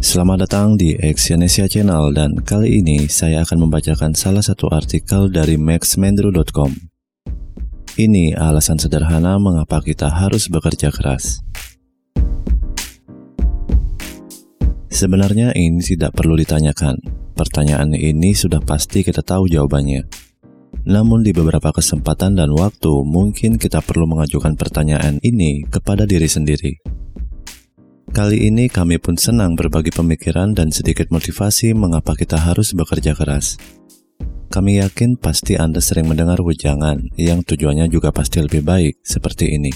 Selamat datang di Exyonesia Channel dan kali ini saya akan membacakan salah satu artikel dari maxmendro.com. Ini alasan sederhana mengapa kita harus bekerja keras. Sebenarnya ini tidak perlu ditanyakan. Pertanyaan ini sudah pasti kita tahu jawabannya. Namun di beberapa kesempatan dan waktu mungkin kita perlu mengajukan pertanyaan ini kepada diri sendiri. Kali ini kami pun senang berbagi pemikiran dan sedikit motivasi mengapa kita harus bekerja keras. Kami yakin pasti Anda sering mendengar wejangan yang tujuannya juga pasti lebih baik seperti ini.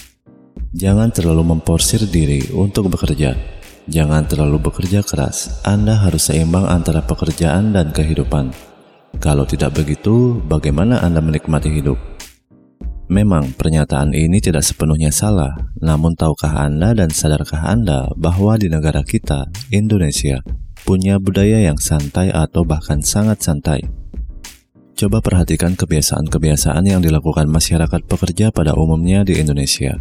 Jangan terlalu memporsir diri untuk bekerja. Jangan terlalu bekerja keras. Anda harus seimbang antara pekerjaan dan kehidupan. Kalau tidak begitu, bagaimana Anda menikmati hidup? Memang pernyataan ini tidak sepenuhnya salah, namun tahukah Anda dan sadarkah Anda bahwa di negara kita, Indonesia, punya budaya yang santai atau bahkan sangat santai? Coba perhatikan kebiasaan-kebiasaan yang dilakukan masyarakat pekerja pada umumnya di Indonesia.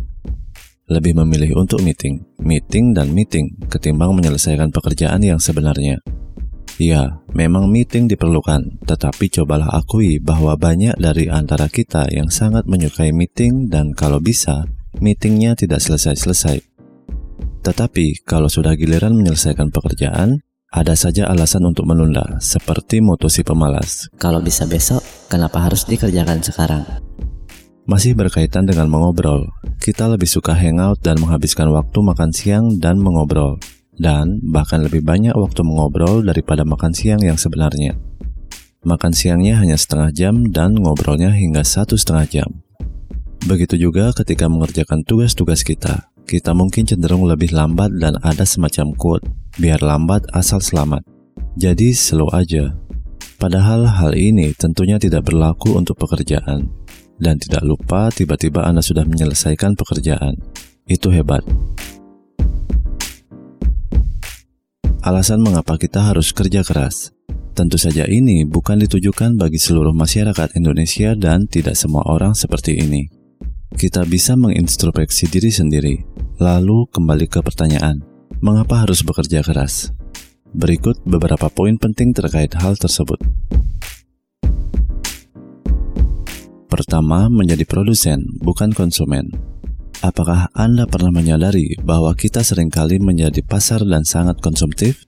Lebih memilih untuk meeting, meeting dan meeting ketimbang menyelesaikan pekerjaan yang sebenarnya. Ya, memang meeting diperlukan, tetapi cobalah akui bahwa banyak dari antara kita yang sangat menyukai meeting dan kalau bisa, meetingnya tidak selesai-selesai. Tetapi kalau sudah giliran menyelesaikan pekerjaan, ada saja alasan untuk menunda, seperti moto si pemalas. Kalau bisa besok, kenapa harus dikerjakan sekarang? Masih berkaitan dengan mengobrol, kita lebih suka hangout dan menghabiskan waktu makan siang dan mengobrol dan bahkan lebih banyak waktu mengobrol daripada makan siang yang sebenarnya. Makan siangnya hanya setengah jam dan ngobrolnya hingga satu setengah jam. Begitu juga ketika mengerjakan tugas-tugas kita, kita mungkin cenderung lebih lambat dan ada semacam quote, biar lambat asal selamat. Jadi slow aja. Padahal hal ini tentunya tidak berlaku untuk pekerjaan. Dan tidak lupa tiba-tiba Anda sudah menyelesaikan pekerjaan. Itu hebat. Alasan mengapa kita harus kerja keras. Tentu saja ini bukan ditujukan bagi seluruh masyarakat Indonesia dan tidak semua orang seperti ini. Kita bisa mengintrospeksi diri sendiri, lalu kembali ke pertanyaan, mengapa harus bekerja keras? Berikut beberapa poin penting terkait hal tersebut. Pertama, menjadi produsen, bukan konsumen. Apakah Anda pernah menyadari bahwa kita sering kali menjadi pasar dan sangat konsumtif?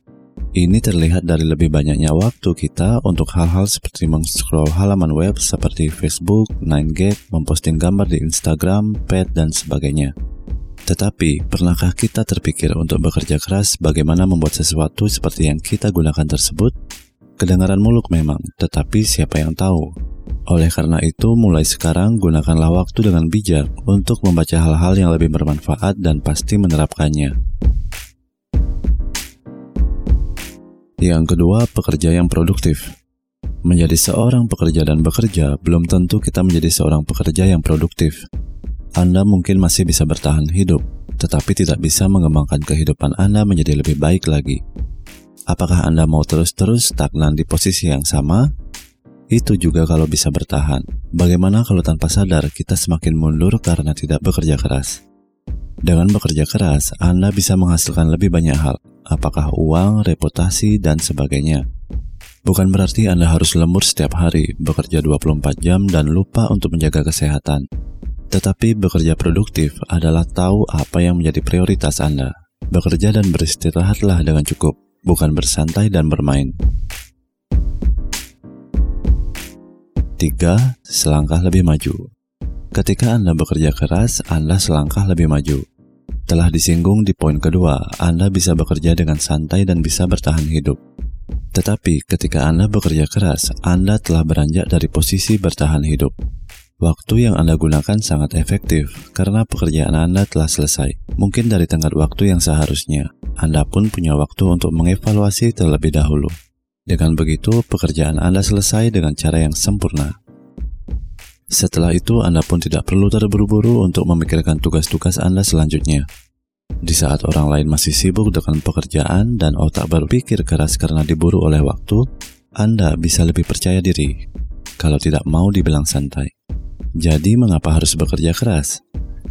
Ini terlihat dari lebih banyaknya waktu kita untuk hal-hal seperti meng-scroll halaman web seperti Facebook, 9gag, memposting gambar di Instagram, pet, dan sebagainya. Tetapi, pernahkah kita terpikir untuk bekerja keras bagaimana membuat sesuatu seperti yang kita gunakan tersebut? Kedengaran muluk memang, tetapi siapa yang tahu oleh karena itu, mulai sekarang gunakanlah waktu dengan bijak untuk membaca hal-hal yang lebih bermanfaat dan pasti menerapkannya. Yang kedua, pekerja yang produktif. Menjadi seorang pekerja dan bekerja belum tentu kita menjadi seorang pekerja yang produktif. Anda mungkin masih bisa bertahan hidup, tetapi tidak bisa mengembangkan kehidupan Anda menjadi lebih baik lagi. Apakah Anda mau terus-terus stagnan di posisi yang sama itu juga kalau bisa bertahan. Bagaimana kalau tanpa sadar kita semakin mundur karena tidak bekerja keras? Dengan bekerja keras, Anda bisa menghasilkan lebih banyak hal, apakah uang, reputasi, dan sebagainya. Bukan berarti Anda harus lembur setiap hari, bekerja 24 jam dan lupa untuk menjaga kesehatan. Tetapi bekerja produktif adalah tahu apa yang menjadi prioritas Anda. Bekerja dan beristirahatlah dengan cukup, bukan bersantai dan bermain. 3. Selangkah lebih maju Ketika Anda bekerja keras, Anda selangkah lebih maju. Telah disinggung di poin kedua, Anda bisa bekerja dengan santai dan bisa bertahan hidup. Tetapi ketika Anda bekerja keras, Anda telah beranjak dari posisi bertahan hidup. Waktu yang Anda gunakan sangat efektif karena pekerjaan Anda telah selesai. Mungkin dari tenggat waktu yang seharusnya, Anda pun punya waktu untuk mengevaluasi terlebih dahulu. Dengan begitu, pekerjaan Anda selesai dengan cara yang sempurna. Setelah itu, Anda pun tidak perlu terburu-buru untuk memikirkan tugas-tugas Anda selanjutnya. Di saat orang lain masih sibuk dengan pekerjaan dan otak berpikir keras karena diburu oleh waktu, Anda bisa lebih percaya diri kalau tidak mau dibilang santai. Jadi, mengapa harus bekerja keras?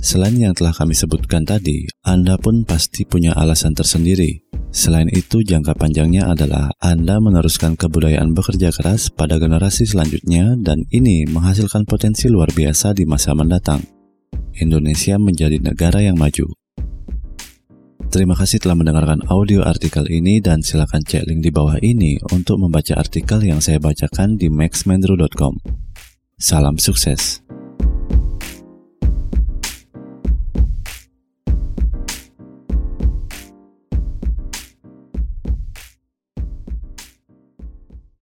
Selain yang telah kami sebutkan tadi, Anda pun pasti punya alasan tersendiri Selain itu, jangka panjangnya adalah Anda meneruskan kebudayaan bekerja keras pada generasi selanjutnya dan ini menghasilkan potensi luar biasa di masa mendatang. Indonesia menjadi negara yang maju. Terima kasih telah mendengarkan audio artikel ini dan silakan cek link di bawah ini untuk membaca artikel yang saya bacakan di maxmendro.com. Salam sukses.